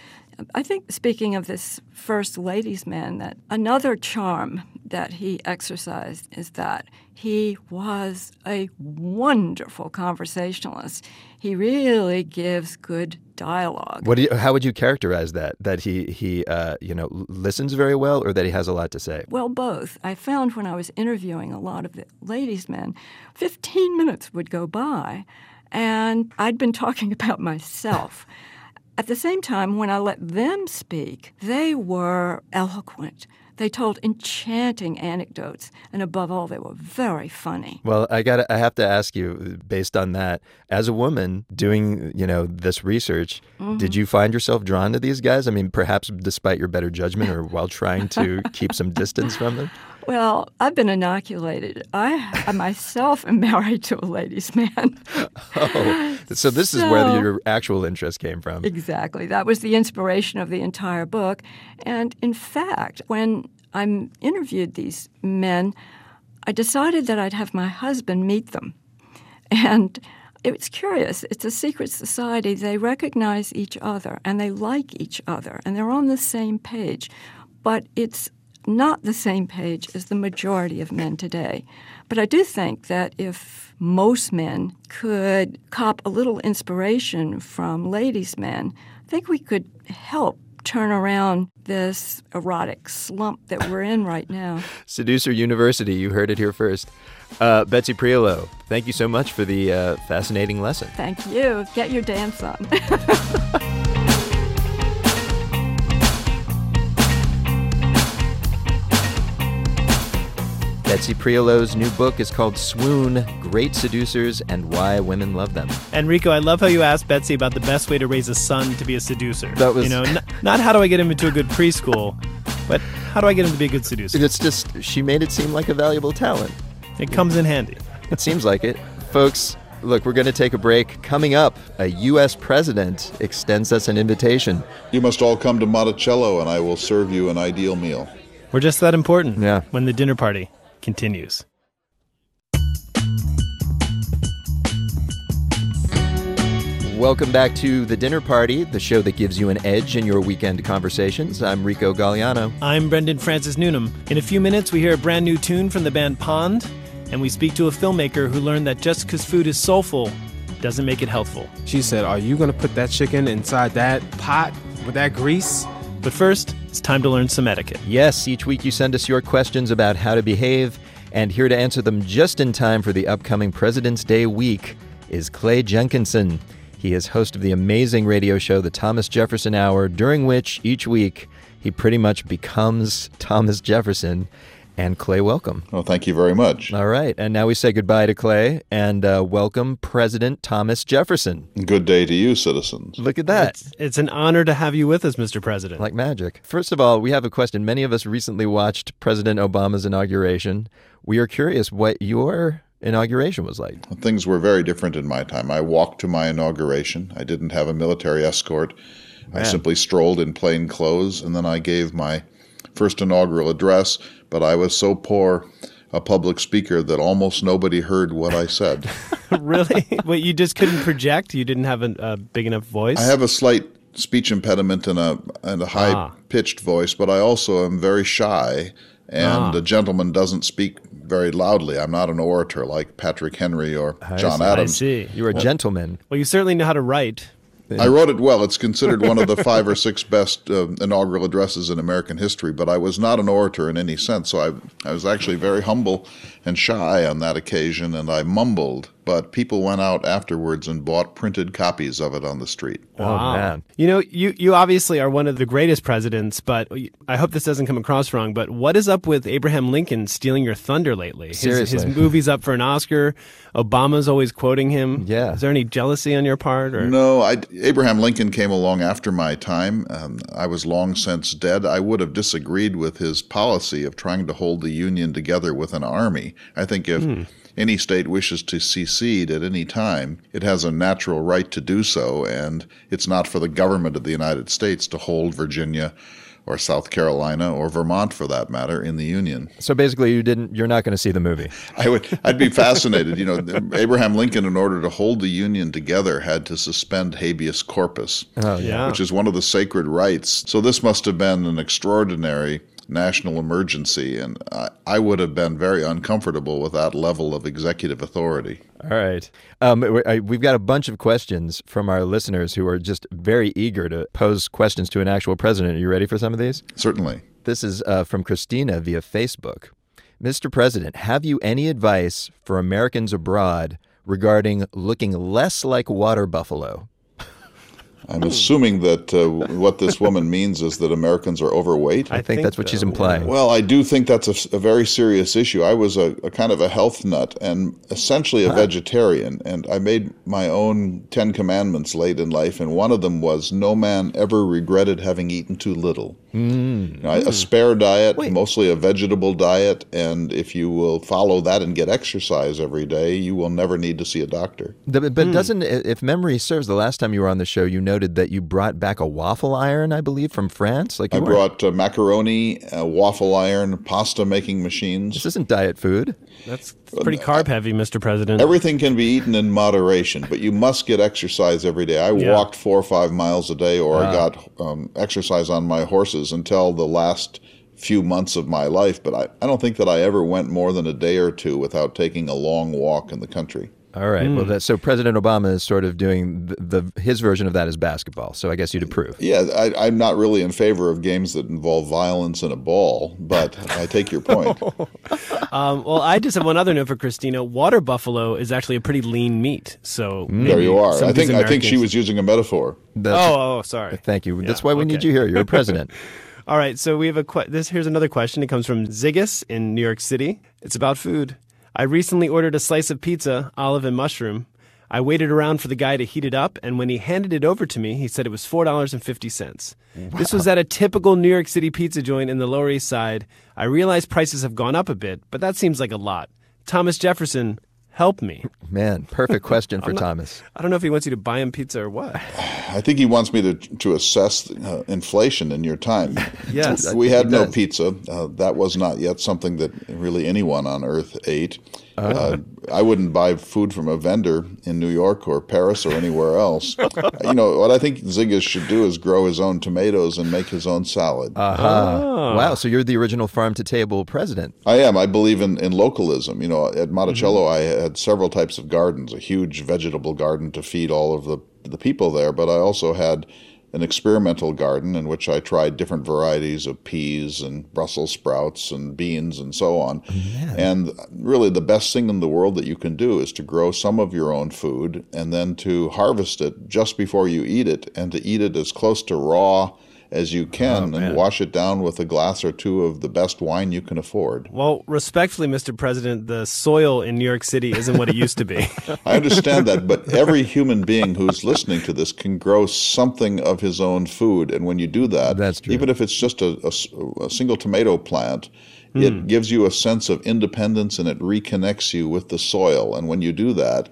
[SPEAKER 21] I think, speaking of this first ladies' man, that another charm that he exercised is that he was a wonderful conversationalist. He really gives good dialogue.
[SPEAKER 3] What do you, how would you characterize that? That he he uh, you know listens very well, or that he has a lot to say?
[SPEAKER 21] Well, both. I found when I was interviewing a lot of the ladies' men, 15 minutes would go by, and I'd been talking [LAUGHS] about myself. At the same time, when I let them speak, they were eloquent. They told enchanting anecdotes, and above all, they were very funny.
[SPEAKER 3] Well, I got I have to ask you based on that, as a woman doing, you know, this research,
[SPEAKER 21] Mhm.
[SPEAKER 3] did you find yourself drawn to these guys? I mean, perhaps despite your better judgment or while trying to [LAUGHS] keep some distance from them?
[SPEAKER 21] Well, I've been inoculated. I, I myself am married to a ladies' man. [LAUGHS]
[SPEAKER 3] Oh, so this is where your actual interest came from.
[SPEAKER 21] Exactly. That was the inspiration of the entire book. And in fact, when I interviewed these men, I decided that I'd have my husband meet them. And it's curious. It's a secret society. They recognize each other and they like each other and they're on the same page. But it's not the same page as the majority of men today. But I do think that if most men could cop a little inspiration from ladies' men, I think we could help turn around this erotic slump that we're in right now. [LAUGHS]
[SPEAKER 3] Seducer University, you heard it here first. Uh, Betsy Prioleau, thank you so much for the uh, fascinating lesson.
[SPEAKER 21] Thank you. Get your dance on. [LAUGHS]
[SPEAKER 3] Betsy Prioleau's new book is called Swoon Great Seducers and Why Women Love Them.
[SPEAKER 1] Enrico, I love how you asked Betsy about the best way to raise a son to be a seducer.
[SPEAKER 3] That was-
[SPEAKER 1] you know, n- not how do I get him into a good preschool, but how do I get him to be a good seducer?
[SPEAKER 3] It's just, she made it seem like a valuable talent.
[SPEAKER 1] It comes in handy.
[SPEAKER 3] It seems like it. Folks, look, we're going to take a break. Coming up, a U.S. president extends us an invitation.
[SPEAKER 22] You must all come to Monticello, and I will serve you an ideal meal.
[SPEAKER 1] We're just that important.
[SPEAKER 3] Yeah.
[SPEAKER 1] When the dinner party continues.
[SPEAKER 3] Welcome back to The Dinner Party, the show that gives you an edge in your weekend conversations. I'm Rico Gagliano.
[SPEAKER 1] I'm Brendan Francis Newnam. In a few minutes, we hear a brand new tune from the band Pond, and we speak to a filmmaker who learned that just because food is soulful doesn't make it healthful.
[SPEAKER 23] She said, Are you going to put that chicken inside that pot with that grease?
[SPEAKER 1] But first, it's time to learn some etiquette.
[SPEAKER 3] Yes, each week you send us your questions about how to behave, and here to answer them just in time for the upcoming President's Day week is Clay Jenkinson. He is host of the amazing radio show, The Thomas Jefferson Hour, during which each week he pretty much becomes [LAUGHS] Thomas Jefferson. And Clay, welcome.
[SPEAKER 22] Well, thank you very much.
[SPEAKER 3] All right. And now we say goodbye to Clay and uh, welcome President Thomas Jefferson.
[SPEAKER 22] Good day to you, citizens.
[SPEAKER 3] Look at that.
[SPEAKER 1] It's, it's an honor to have you with us, Mr. President.
[SPEAKER 3] Like magic. First of all, we have a question. Many of us recently watched President Obama's inauguration. We are curious what your inauguration was like.
[SPEAKER 22] Things were very different in my time. I walked to my inauguration. I didn't have a military escort. I simply strolled in plain clothes, and then I gave my first inaugural address. But I was so poor a public speaker that almost nobody heard what I said. [LAUGHS]
[SPEAKER 1] really? Well, you just couldn't project? You didn't have a, a big enough voice?
[SPEAKER 22] I have a slight speech impediment and a and a high
[SPEAKER 1] Ah.
[SPEAKER 22] pitched voice, but I also am very shy. And
[SPEAKER 1] Ah.
[SPEAKER 22] a gentleman doesn't speak very loudly. I'm not an orator like Patrick Henry or
[SPEAKER 3] I
[SPEAKER 22] John
[SPEAKER 3] see.
[SPEAKER 22] Adams.
[SPEAKER 1] I see.
[SPEAKER 3] You're a
[SPEAKER 22] Well,
[SPEAKER 3] gentleman.
[SPEAKER 1] Well, you certainly know how to write.
[SPEAKER 22] I wrote it well. It's considered one of the [LAUGHS] five or six best uh, inaugural addresses in American history, but I was not an orator in any sense. So I, I was actually very humble and shy on that occasion, and I mumbled but people went out afterwards and bought printed copies of it on the street.
[SPEAKER 1] Wow. Oh, man. You know, you, you obviously are one of the greatest presidents, but I hope this doesn't come across wrong. But what is up with Abraham Lincoln stealing your thunder lately? His,
[SPEAKER 3] Seriously.
[SPEAKER 1] his movie's up for an Oscar. Obama's always quoting him.
[SPEAKER 3] Yeah.
[SPEAKER 1] Is there any jealousy on your part? Or?
[SPEAKER 22] No, I, Abraham Lincoln came along after my time. Um, I was long since dead. I would have disagreed with his policy of trying to hold the Union together with an army. I think if
[SPEAKER 1] Hmm.
[SPEAKER 22] any state wishes to secede at any time, it has a natural right to do so, and it's not for the government of the United States to hold Virginia or South Carolina or Vermont for that matter in the Union.
[SPEAKER 3] So basically, you didn't. You're not going to see the movie. [LAUGHS]
[SPEAKER 22] I would. I'd be fascinated. You know, Abraham Lincoln, in order to hold the Union together, had to suspend habeas corpus,
[SPEAKER 3] Oh, yeah.
[SPEAKER 22] which is one of the sacred rights. So this must have been an extraordinary national emergency, and I, I would have been very uncomfortable with that level of executive authority.
[SPEAKER 3] All right. Um, we've got a bunch of questions from our listeners who are just very eager to pose questions to an actual president. Are you ready for some of these?
[SPEAKER 22] Certainly.
[SPEAKER 3] This is uh, from Christina via Facebook. Mr. President, have you any advice for Americans abroad regarding looking less like water buffalo?
[SPEAKER 22] I'm assuming that uh, what this woman means is that Americans are overweight.
[SPEAKER 3] I think that's what she's implying.
[SPEAKER 22] Well, I do think that's a, a very serious issue. I was a, a kind of a health nut and essentially a vegetarian, and I made my own Ten Commandments late in life, and one of them was no man ever regretted having eaten too little.
[SPEAKER 3] Mm.
[SPEAKER 22] You know, a spare diet, mostly a vegetable diet, and if you will follow that and get exercise every day, you will never need to see a doctor.
[SPEAKER 3] The- but doesn't, if memory serves, the last time you were on the show, you noted that you brought back a waffle iron, I believe, from France. Like
[SPEAKER 22] I
[SPEAKER 3] you weren't-
[SPEAKER 22] brought uh, macaroni, uh, waffle iron, pasta making machines.
[SPEAKER 3] This isn't diet food.
[SPEAKER 1] That's pretty carb heavy, Mr. President.
[SPEAKER 22] Everything can be eaten in moderation, but you must get exercise every day. I
[SPEAKER 1] Yeah.
[SPEAKER 22] walked four or five miles a day, or I
[SPEAKER 3] Ah.
[SPEAKER 22] got um, exercise on my horses until the last few months of my life. But I, I don't think that I ever went more than a day or two without taking a long walk in the country.
[SPEAKER 3] All right.
[SPEAKER 1] Hmm.
[SPEAKER 3] Well, that, so President Obama is sort of doing the, the his version of that is basketball. So I guess you'd approve.
[SPEAKER 22] Yeah, I, I'm not really in favor of games that involve violence and a ball, but I take your point. [LAUGHS]
[SPEAKER 1] Um, well, I just have one other note for Christina. Water buffalo is actually a pretty lean meat. So
[SPEAKER 22] there you are. I
[SPEAKER 1] of these
[SPEAKER 22] think I think she was using a metaphor.
[SPEAKER 1] Oh, oh, sorry.
[SPEAKER 3] Thank you.
[SPEAKER 1] Yeah,
[SPEAKER 3] That's why we need you here. You're a president. [LAUGHS] [LAUGHS]
[SPEAKER 1] All right, so we have a que- this. Here's another question. It comes from Ziggis in New York City. It's about food. I recently ordered a slice of pizza, olive and mushroom. I waited around for the guy to heat it up, and when he handed it over to me, he said it was four dollars and fifty cents. This was at a typical New York City pizza joint in the Lower East Side. I realize prices have gone up a bit, but that seems like a lot. Thomas Jefferson, help me.
[SPEAKER 3] Man, perfect question for [LAUGHS]
[SPEAKER 1] not-
[SPEAKER 3] Thomas.
[SPEAKER 1] I don't know if he wants you to buy him pizza or what.
[SPEAKER 22] I think he wants me to to assess uh, inflation in your time. [LAUGHS]
[SPEAKER 1] Yes,
[SPEAKER 22] we had no
[SPEAKER 1] does.
[SPEAKER 22] pizza. Uh, that was not yet something that really anyone on earth ate. Uh, I wouldn't buy food from a vendor in New York or Paris or anywhere else. [LAUGHS] you know what I think Ziggis should do is grow his own tomatoes and make his own salad.
[SPEAKER 3] Aha.
[SPEAKER 1] Oh.
[SPEAKER 3] Wow. So you're the original farm to table president.
[SPEAKER 22] I am. I believe in, in localism. You know, at Monticello,
[SPEAKER 1] Mm-hmm.
[SPEAKER 22] I had several types of gardens, a huge vegetable garden to feed all of the, the people there, but I also had an experimental garden in which I tried different varieties of peas and Brussels sprouts and beans and so on. And really, the best thing in the world that you can do is to grow some of your own food and then to harvest it just before you eat it and to eat it as close to raw as you can and wash it down with a glass or two of the best wine you can afford.
[SPEAKER 1] Well, respectfully, Mr. President, the soil in New York City isn't what it used to be. [LAUGHS]
[SPEAKER 22] I understand that, but every human being who's listening to this can grow something of his own food, and when you do that, That's true. even if it's just a single tomato plant,
[SPEAKER 3] Hmm.
[SPEAKER 22] it gives you a sense of independence and it reconnects you with the soil. And when you do that,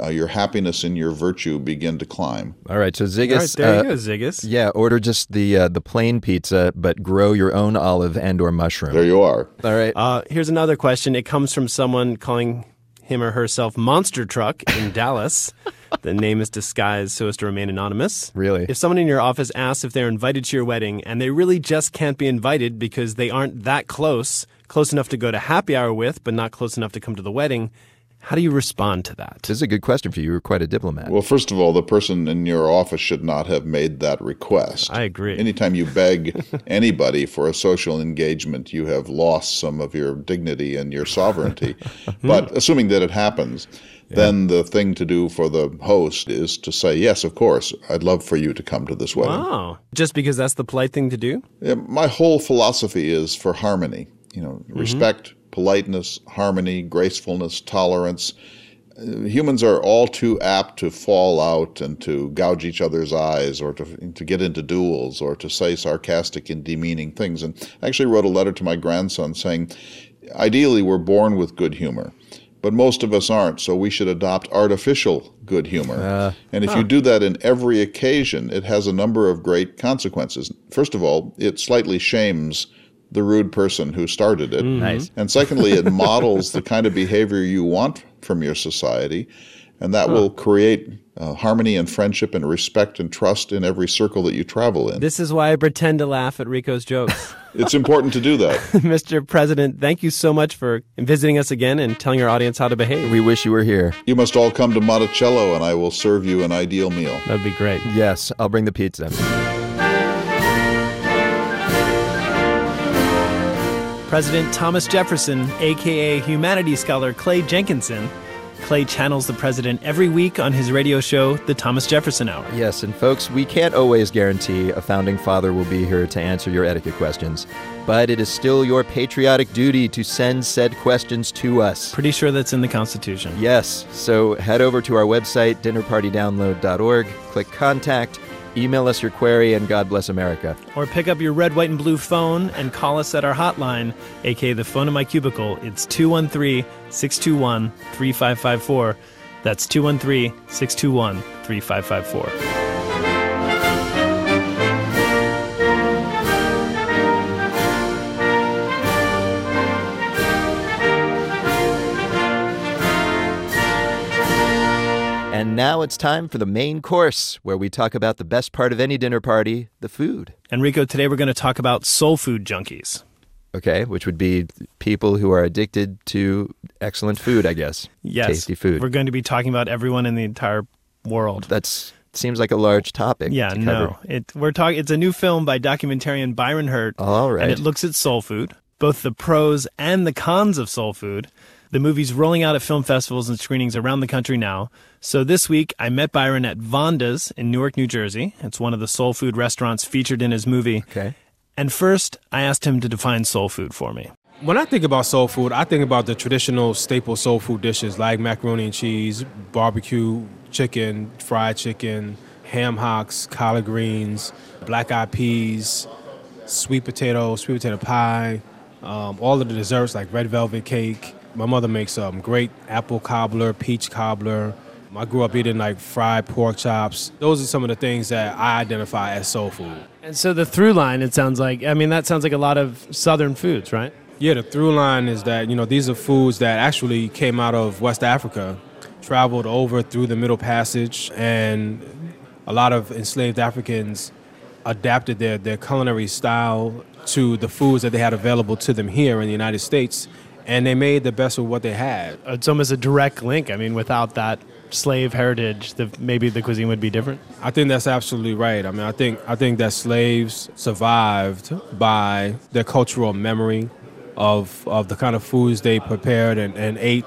[SPEAKER 22] uh, your happiness and your virtue begin to climb.
[SPEAKER 3] All right. So Ziggis.
[SPEAKER 1] All right, there
[SPEAKER 3] uh,
[SPEAKER 1] you go, Ziggis.
[SPEAKER 3] Yeah. Order just the uh, the plain pizza, but grow your own olive and or mushroom.
[SPEAKER 22] There you are.
[SPEAKER 3] All right.
[SPEAKER 1] Uh, here's another question. It comes from someone calling him or herself Monster Truck in [LAUGHS] Dallas. The name is disguised so as to remain anonymous.
[SPEAKER 3] Really?
[SPEAKER 1] If someone in your office asks if they're invited to your wedding and they really just can't be invited because they aren't that close, close enough to go to happy hour with, but not close enough to come to the wedding, how do you respond to that?
[SPEAKER 3] This is a good question for you. You're quite a diplomat.
[SPEAKER 22] Well, first of all, the person in your office should not have made that request.
[SPEAKER 1] I agree.
[SPEAKER 22] Anytime you beg [LAUGHS] anybody for a social engagement, you have lost some of your dignity and your sovereignty. [LAUGHS] but assuming that it happens, then the thing to do for the host is to say, Yes, of course, I'd love for you to come to this wedding.
[SPEAKER 1] Wow. Just because that's the polite thing to do?
[SPEAKER 22] Yeah, my whole philosophy is for harmony. You know,
[SPEAKER 1] Mm-hmm.
[SPEAKER 22] respect, politeness, harmony, gracefulness, tolerance. Uh, humans are all too apt to fall out and to gouge each other's eyes or to, to get into duels or to say sarcastic and demeaning things. And I actually wrote a letter to my grandson saying, ideally, we're born with good humor. But most of us aren't, so we should adopt artificial good humor. and if
[SPEAKER 3] huh.
[SPEAKER 22] you do that in every occasion, it has a number of great consequences. First of all, it slightly shames the rude person who started it.
[SPEAKER 3] Nice.
[SPEAKER 22] And secondly, it models the kind of behavior you want from your society, and that
[SPEAKER 1] Huh.
[SPEAKER 22] will create uh, harmony and friendship and respect and trust in every circle that you travel in.
[SPEAKER 1] This is why I pretend to laugh at Rico's jokes. [LAUGHS]
[SPEAKER 22] It's important to do that. [LAUGHS]
[SPEAKER 1] Mr. President, thank you so much for visiting us again and telling our audience how to behave.
[SPEAKER 3] We wish you were here.
[SPEAKER 22] You must all come to Monticello, and I will serve you an ideal meal.
[SPEAKER 1] That'd be great.
[SPEAKER 3] Yes, I'll bring the pizza.
[SPEAKER 1] President Thomas Jefferson, aka humanities scholar Clay Jenkinson. Clay channels the president every week on his radio show, The Thomas Jefferson Hour.
[SPEAKER 3] Yes, and folks, we can't always guarantee a founding father will be here to answer your etiquette questions, but it is still your patriotic duty to send said questions to us.
[SPEAKER 1] Pretty sure that's in the Constitution.
[SPEAKER 3] Yes, so head over to our website, dinnerpartydownload.org, click contact, email us your query, and God bless America.
[SPEAKER 1] Or pick up your red, white, and blue phone and call us at our hotline, aka the phone in my cubicle. It's 213 621 3554. That's 213 621 3554.
[SPEAKER 3] And now it's time for the main course, where we talk about the best part of any dinner party the food.
[SPEAKER 1] Enrico, today we're going to talk about soul food junkies.
[SPEAKER 3] Okay, which would be people who are addicted to excellent food, I guess.
[SPEAKER 1] Yes.
[SPEAKER 3] Tasty food.
[SPEAKER 1] We're going to be talking about everyone in the entire world.
[SPEAKER 3] That's seems like a large topic.
[SPEAKER 1] Yeah,
[SPEAKER 3] to
[SPEAKER 1] no. It we're talking it's a new film by documentarian Byron Hurt.
[SPEAKER 3] All right.
[SPEAKER 1] And it looks at soul food, both the pros and the cons of soul food. The movie's rolling out at film festivals and screenings around the country now. So this week I met Byron at Vonda's in Newark, New Jersey. It's one of the soul food restaurants featured in his movie.
[SPEAKER 3] Okay.
[SPEAKER 1] And first, I asked him to define soul food for me.
[SPEAKER 23] When I think about soul food, I think about the traditional staple soul food dishes like macaroni and cheese, barbecue chicken, fried chicken, ham hocks, collard greens, black eyed peas, sweet potato, sweet potato pie, um, all of the desserts like red velvet cake. My mother makes um, great apple cobbler, peach cobbler. I grew up eating like fried pork chops. Those are some of the things that I identify as soul food.
[SPEAKER 1] And so the through line, it sounds like, I mean, that sounds like a lot of southern foods, right?
[SPEAKER 23] Yeah, the through line is that, you know, these are foods that actually came out of West Africa, traveled over through the Middle Passage, and a lot of enslaved Africans adapted their, their culinary style to the foods that they had available to them here in the United States, and they made the best of what they had.
[SPEAKER 1] Uh, it's almost a direct link. I mean, without that slave heritage, the, maybe the cuisine would be different.
[SPEAKER 23] I think that's absolutely right. I mean, I think I think that slaves survived by their cultural memory of of the kind of foods they prepared and, and ate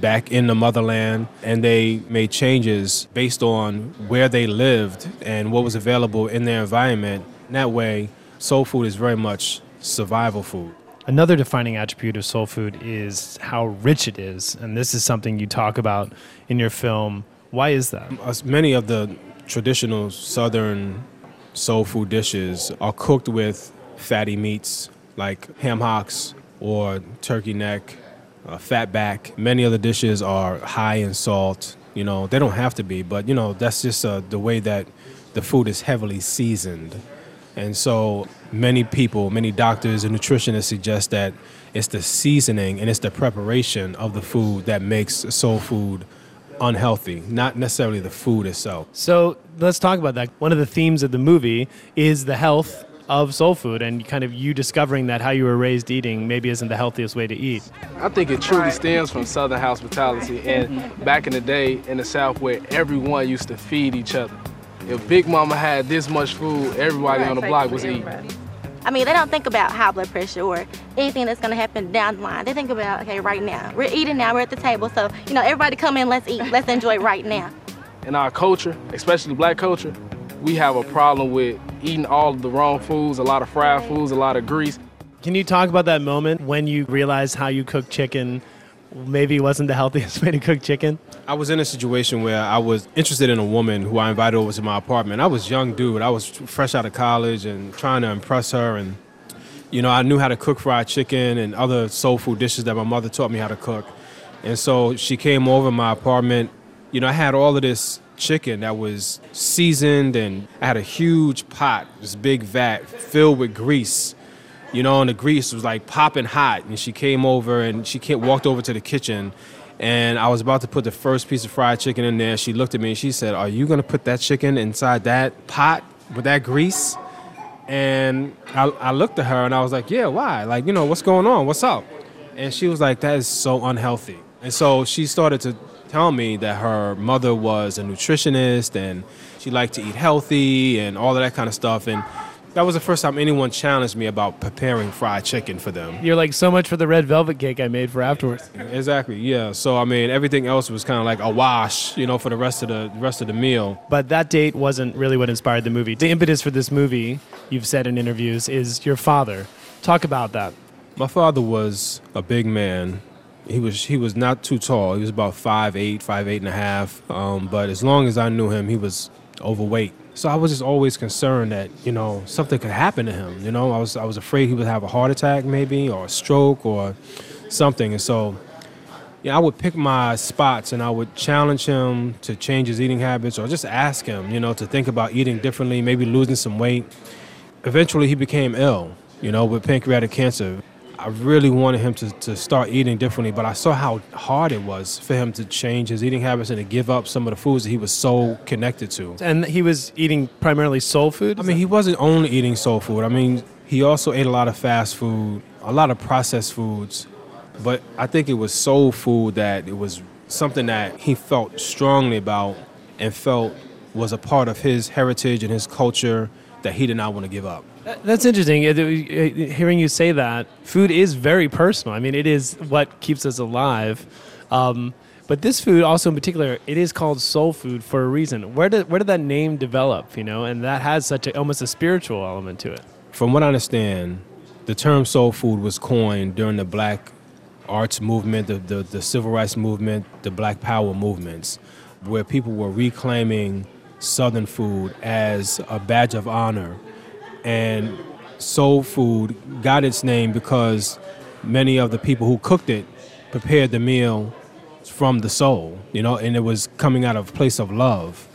[SPEAKER 23] back in the motherland, and they made changes based on where they lived and what was available in their environment. In that way, soul food is very much survival food.
[SPEAKER 1] Another defining attribute of soul food is how rich it is. And this is something you talk about in your film. Why is that?
[SPEAKER 23] As many of the traditional southern soul food dishes are cooked with fatty meats like ham hocks or turkey neck, uh, fat back. Many of the dishes are high in salt. You know, they don't have to be, but you know, that's just uh, the way that the food is heavily seasoned. And so many people, many doctors and nutritionists suggest that it's the seasoning and it's the preparation of the food that makes soul food unhealthy, not necessarily the food itself.
[SPEAKER 1] So let's talk about that. One of the themes of the movie is the health of soul food and kind of you discovering that how you were raised eating maybe isn't the healthiest way to eat.
[SPEAKER 24] I think it truly stems from Southern hospitality and back in the day in the South where everyone used to feed each other. If Big Mama had this much food, everybody on the block was eating.
[SPEAKER 25] I mean, they don't think about high blood pressure or anything that's gonna happen down the line. They think about, okay, right now. We're eating now, we're at the table, so, you know, everybody come in, let's eat, let's enjoy right now.
[SPEAKER 24] In our culture, especially black culture, we have a problem with eating all of the wrong foods, a lot of fried foods, a lot of grease.
[SPEAKER 1] Can you talk about that moment when you realized how you cook chicken maybe wasn't the healthiest [LAUGHS] way to cook chicken?
[SPEAKER 23] I was in a situation where I was interested in a woman who I invited over to my apartment. I was young dude. I was fresh out of college and trying to impress her and you know, I knew how to cook fried chicken and other soul food dishes that my mother taught me how to cook. And so she came over my apartment. You know, I had all of this chicken that was seasoned and I had a huge pot, this big vat filled with grease you know, and the grease was like popping hot. And she came over and she came, walked over to the kitchen. And I was about to put the first piece of fried chicken in there. She looked at me and she said, Are you to put that chicken inside that pot with that grease? And I, I looked at her and I was like, Yeah, why? Like, you know, what's going on? What's up? And she was like, That is so unhealthy. And so she started to tell me that her mother was a nutritionist and she liked to eat healthy and all of that kind of stuff. And that was the first time anyone challenged me about preparing fried chicken for them.
[SPEAKER 1] You're like so much for the red velvet cake I made for afterwards.
[SPEAKER 23] Exactly. Yeah. So I mean, everything else was kind of like a wash, you know, for the rest of the rest of the meal.
[SPEAKER 1] But that date wasn't really what inspired the movie. The impetus for this movie, you've said in interviews, is your father. Talk about that.
[SPEAKER 23] My father was a big man. He was he was not too tall. He was about five eight, five eight and a half. Um, but as long as I knew him, he was overweight. So I was just always concerned that you know something could happen to him. You know, I was I was afraid he would have a heart attack maybe or a stroke or something. And so, yeah, I would pick my spots and I would challenge him to change his eating habits or just ask him, you know, to think about eating differently, maybe losing some weight. Eventually, he became ill, you know, with pancreatic cancer. I really wanted him to, to start eating differently, but I saw how hard it was for him to change his eating habits and to give up some of the foods that he was so connected to.
[SPEAKER 1] And he was eating primarily soul food?
[SPEAKER 23] I mean, he wasn't only eating soul food. I mean, he also ate a lot of fast food, a lot of processed foods, but I think it was soul food that it was something that he felt strongly about and felt was a part of his heritage and his culture that he did not want to give up.
[SPEAKER 1] That's interesting. Uh, Hearing you say that, food is very personal. I mean, it is what keeps us alive. Um, but this food, also in particular, it is called soul food for a reason. Where did where did that name develop? You know, and that has such a, almost a spiritual element to it.
[SPEAKER 23] From what I understand, the term soul food was coined during the Black arts movement, the, the, the civil rights movement, the Black Power movements, where people were reclaiming Southern food as a badge of honor and soul food got its name because many of the people who cooked it prepared the meal from the soul, you know, and it was coming out of a place of love.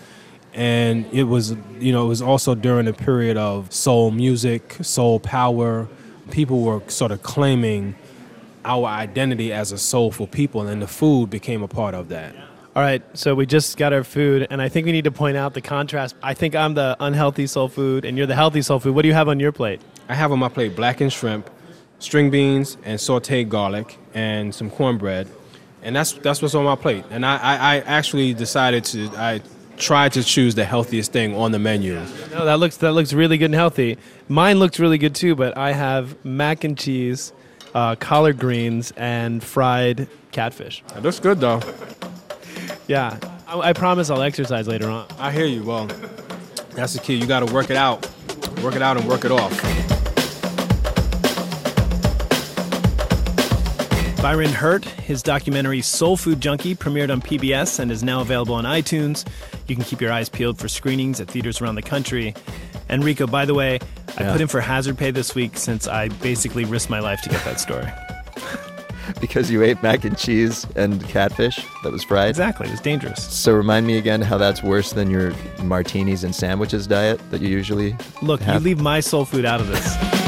[SPEAKER 23] And it was, you know, it was also during a period of soul music, soul power. People were sort of claiming our identity as a soulful people, and the food became a part of that.
[SPEAKER 1] All right, so we just got our food, and I think we need to point out the contrast. I think I'm the unhealthy soul food, and you're the healthy soul food. What do you have on your plate?
[SPEAKER 23] I have on my plate blackened shrimp, string beans, and sauteed garlic, and some cornbread, and that's that's what's on my plate. And I, I, I actually decided to I tried to choose the healthiest thing on the menu.
[SPEAKER 1] No, that looks that looks really good and healthy. Mine looks really good too, but I have mac and cheese, uh, collard greens, and fried catfish.
[SPEAKER 23] That looks good though.
[SPEAKER 1] Yeah, I, I promise I'll exercise later on.
[SPEAKER 23] I hear you. Well, that's the key. You got to work it out, work it out, and work it off.
[SPEAKER 1] Byron Hurt, his documentary Soul Food Junkie premiered on PBS and is now available on iTunes. You can keep your eyes peeled for screenings at theaters around the country. And Rico, by the way, I put in for hazard pay this week since I basically risked my life to get that story. [LAUGHS]
[SPEAKER 3] because you ate mac and cheese and catfish that was fried.
[SPEAKER 1] Exactly, it was dangerous.
[SPEAKER 3] So remind me again how that's worse than your martinis and sandwiches diet that you usually
[SPEAKER 1] Look, you leave my soul food out of this.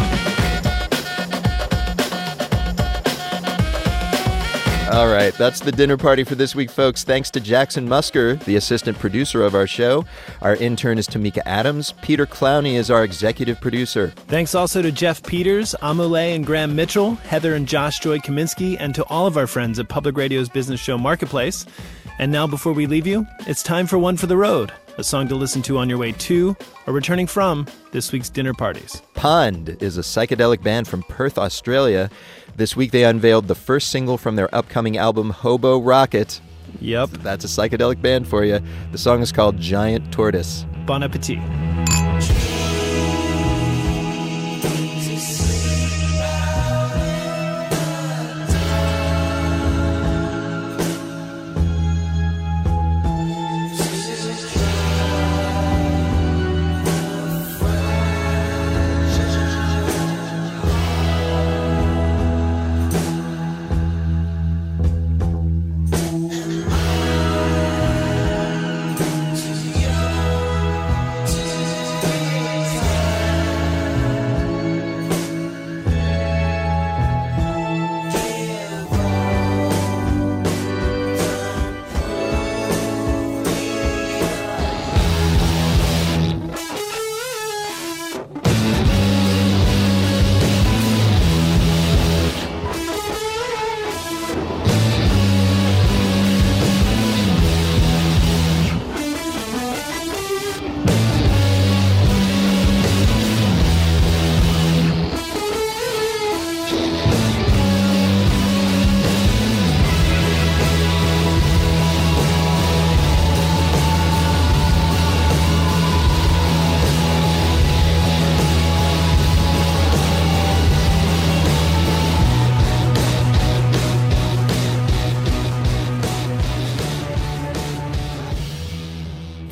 [SPEAKER 3] All right, that's the dinner party for this week, folks. Thanks to Jackson Musker, the assistant producer of our show. Our intern is Tamika Adams. Peter Clowney is our executive producer.
[SPEAKER 1] Thanks also to Jeff Peters, Amule and Graham Mitchell, Heather and Josh Joy Kaminsky, and to all of our friends at Public Radio's business show Marketplace. And now, before we leave you, it's time for One for the Road, a song to listen to on your way to or returning from this week's dinner parties.
[SPEAKER 3] Pond is a psychedelic band from Perth, Australia. This week they unveiled the first single from their upcoming album, Hobo Rocket.
[SPEAKER 1] Yep.
[SPEAKER 3] That's a psychedelic band for you. The song is called Giant Tortoise.
[SPEAKER 1] Bon appetit.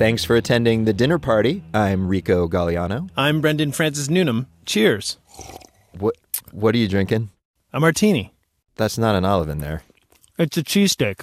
[SPEAKER 3] Thanks for attending the dinner party. I'm Rico Gagliano.
[SPEAKER 1] I'm Brendan Francis Newnam. Cheers.
[SPEAKER 3] What what are you drinking?
[SPEAKER 1] A martini.
[SPEAKER 3] That's not an olive in there.
[SPEAKER 1] It's a cheesesteak.